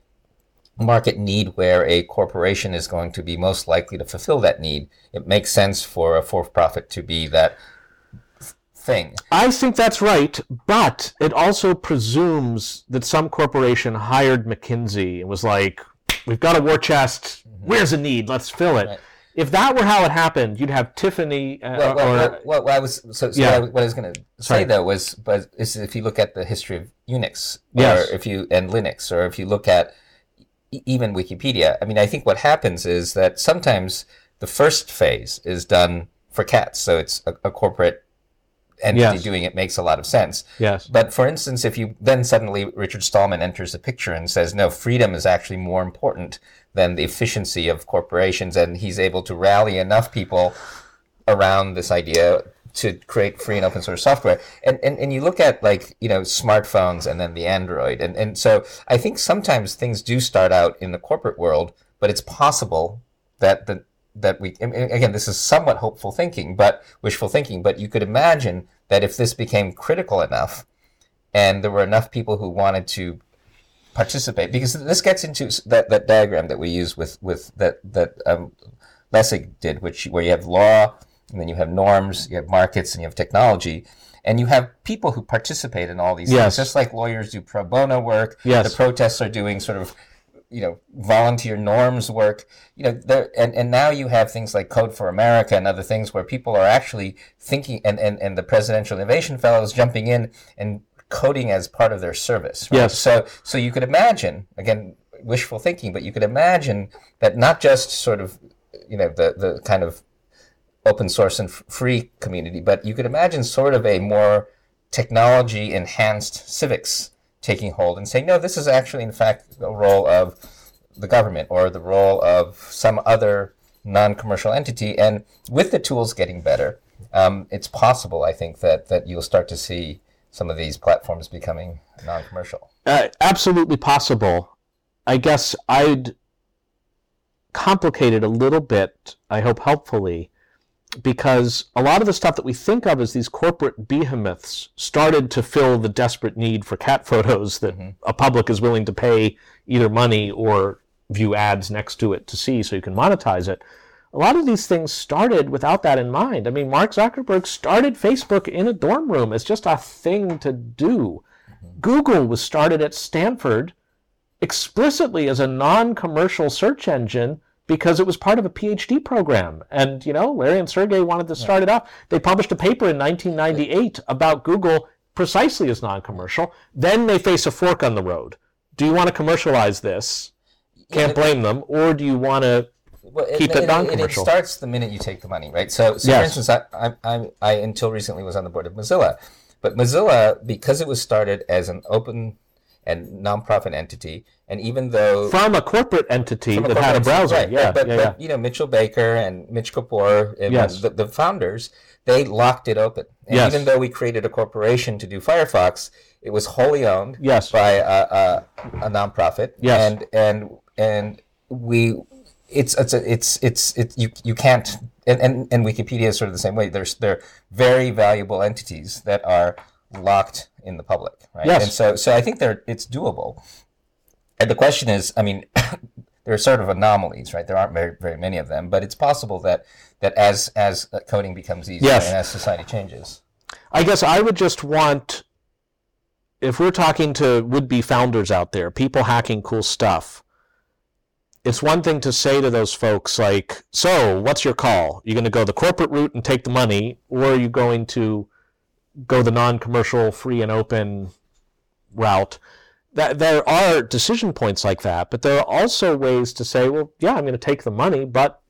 market need where a corporation is going to be most likely to fulfill that need, it makes sense for a for-profit to be that thing. I think that's right, but it also presumes that some corporation hired McKinsey and was like, "We've got a war chest. Mm-hmm. Where's a need? Let's fill it." Right if that were how it happened, you'd have Tiffany. Uh, well, well, or, well, well, I was so, so yeah. what, I, was going to say though was, but is if you look at the history of Unix, yes. or if you and Linux, or if you look at even Wikipedia, I mean, I think what happens is that sometimes the first phase is done for cats, so it's a, a corporate entity yes. doing it makes a lot of sense. Yes. But for instance, if you then suddenly Richard Stallman enters the picture and says, no, freedom is actually more important than the efficiency of corporations, and he's able to rally enough people around this idea to create free and open source software. And, and, and you look at like, you know, smartphones and then the Android. And, and so I think sometimes things do start out in the corporate world, but it's possible that the, that we again this is somewhat hopeful thinking but wishful thinking but you could imagine that if this became critical enough and there were enough people who wanted to participate because this gets into that, that diagram that we use with with that that um, Lessig did which where you have law and then you have norms you have markets and you have technology and you have people who participate in all these yes. things just like lawyers do pro bono work yes. the protests are doing sort of you know volunteer norms work you know there and, and now you have things like code for america and other things where people are actually thinking and, and, and the presidential innovation fellows jumping in and coding as part of their service right? yes so so you could imagine again wishful thinking but you could imagine that not just sort of you know the the kind of open source and f- free community but you could imagine sort of a more technology enhanced civics taking hold and saying, no, this is actually, in fact, the role of the government or the role of some other non commercial entity. And with the tools getting better, um, it's possible, I think, that, that you'll start to see some of these platforms becoming non commercial. Uh, absolutely possible. I guess I'd complicate it a little bit, I hope helpfully, because a lot of the stuff that we think of as these corporate behemoths started to fill the desperate need for cat photos that mm-hmm. a public is willing to pay either money or view ads next to it to see so you can monetize it. A lot of these things started without that in mind. I mean, Mark Zuckerberg started Facebook in a dorm room as just a thing to do. Mm-hmm. Google was started at Stanford explicitly as a non commercial search engine because it was part of a PhD program. And, you know, Larry and Sergey wanted to start it up. They published a paper in 1998 about Google precisely as non commercial. Then they face a fork on the road do you want to commercialize this? Can't blame them. Or do you want to well, keep it and non-commercial. it starts the minute you take the money, right? So, so Yes. for instance, I, I, I, I until recently was on the board of Mozilla, but Mozilla, because it was started as an open and nonprofit entity, and even though from a corporate entity a that had a browser? right, yeah, but, yeah, but yeah. you know Mitchell Baker and Mitch Kapor and Yes. the, the founders, they locked it open. And Yes. even though we created a corporation to do Firefox, it was wholly owned Yes. by a, a, a nonprofit. Yes. And and and we it's it's a, it's it's it you you can't and, and and Wikipedia is sort of the same way. There's they're very valuable entities that are locked in the public, right? Yes. And so so I think they're it's doable. And the question is, I mean, there are sort of anomalies, right? There aren't very very many of them, but it's possible that that as as uh, coding becomes easier Yes. and as society changes, I guess I would just want, if we're talking to would be founders out there, people hacking cool stuff, it's one thing to say to those folks, like, so what's your call? You're going to go the corporate route and take the money, or are you going to go the non commercial, free and open route? That, there are decision points like that, but there are also ways to say, well, yeah, I'm going to take the money, but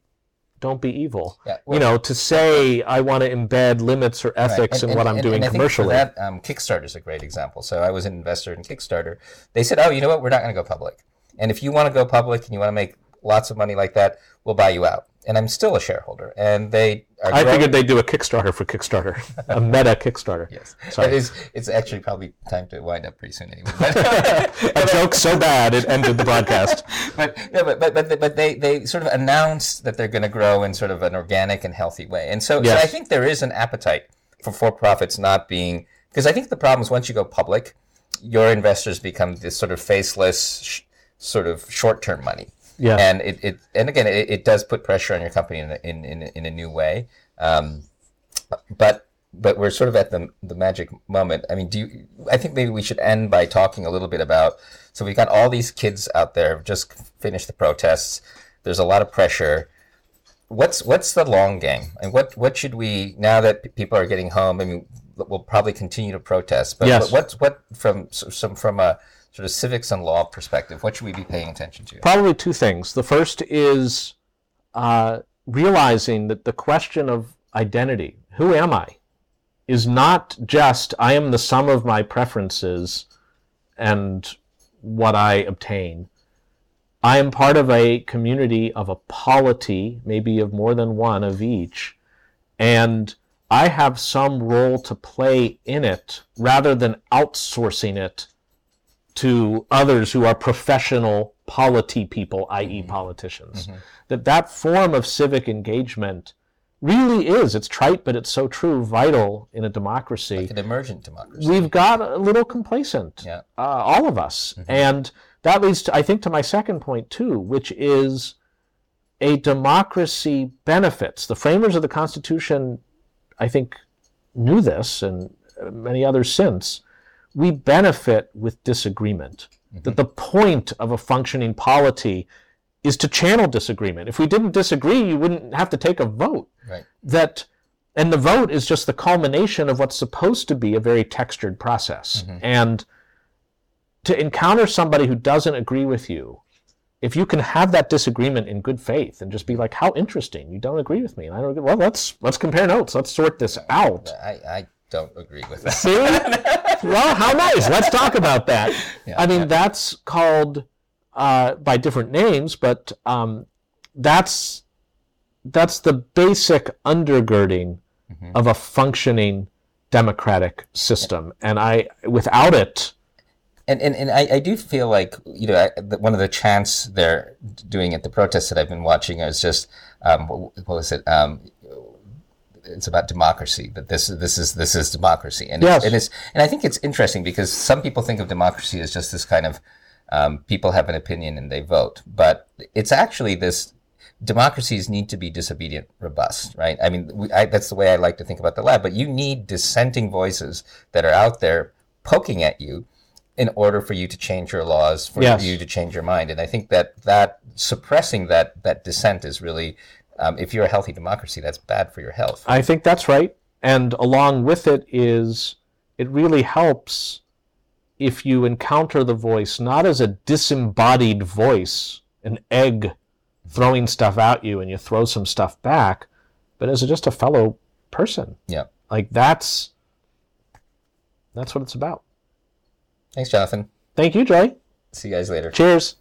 don't be evil. Yeah, you know, to say I want to embed limits or Right. ethics And- in what and- I'm doing and commercially. That, um, Kickstarter is a great example. So I was an investor in Kickstarter. They said, "Oh, you know what? We're not going to go public. And if you want to go public and you want to make lots of money like that, we'll buy you out." And I'm still a shareholder. And they are. I growing- figured they'd do a Kickstarter for Kickstarter, a meta Kickstarter. Yes, Sorry. it is. It's actually probably time to wind up pretty soon anyway. A joke so bad it ended the broadcast. but, yeah, but, but, but, but they, they sort of announced that they're going to grow in sort of an organic and healthy way. And so, Yes. so I think there is an appetite for for profits not being, because I think the problem is once you go public, your investors become this sort of faceless, sh- sort of short term money. Yeah. And it, it and again, it, it does put pressure on your company in a, in, in, in a new way. Um, but but we're sort of at the the magic moment. I mean, do you? I think maybe we should end by talking a little bit about. So we've got all these kids out there just finished the protests. There's a lot of pressure. What's what's the long game, and what what should we now that people are getting home? I mean, we'll probably continue to protest. But, Yes. what's what from so- some from a sort of civics and law perspective? What should we be paying attention to? Probably two things. The first is uh, realizing that the question of identity, who am I, is not just I am the sum of my preferences and what I obtain. I am part of a community of a polity, maybe of more than one of each, and I have some role to play in it rather than outsourcing it to others who are professional polity people, i.e., mm-hmm. politicians. Mm-hmm. That that form of civic engagement really is, it's trite, but it's so true, vital in a democracy. An emergent democracy. We've got a little complacent, Yeah. uh, all of us. Mm-hmm. And that leads, to, I think, to my second point, too, which is a democracy benefits. The framers of the Constitution, I think, knew this, and many others since. We benefit with disagreement. That mm-hmm. the point of a functioning polity is to channel disagreement. If we didn't disagree, you wouldn't have to take a vote. Right. that and the vote is just the culmination of what's supposed to be a very textured process. Mm-hmm. And to encounter somebody who doesn't agree with you if you can have that disagreement in good faith and just be like how interesting. You don't agree with me. And i don't agree well let's let's compare notes. Let's sort this out. I, I don't agree with that. See? well, how nice. Let's talk about that. I mean, that's called uh, by different names, but um, that's that's the basic undergirding of a functioning democratic system. And I, without it, And and, and I, I do feel like you know I, one of the chants they're doing at the protests that I've been watching is just um, what, what was it? Um, it's about democracy. That this this is this is democracy, and Yes. and it's and I think it's interesting because some people think of democracy as just this kind of um, people have an opinion and they vote, but it's actually this democracies need to be disobedient robust, right? I mean, we, I, that's the way I like to think about the lab. But you need dissenting voices that are out there poking at you in order for you to change your laws, for Yes. you to change your mind. And I think that that suppressing that that dissent is really, um, if you're a healthy democracy, that's bad for your health. I think that's right. And along with it is, it really helps if you encounter the voice not as a disembodied voice, an egg throwing stuff at you and you throw some stuff back, but as a, just a fellow person. Yeah. Like that's that's what it's about. Thanks, Jonathan. Thank you, Joi. See you guys later. Cheers.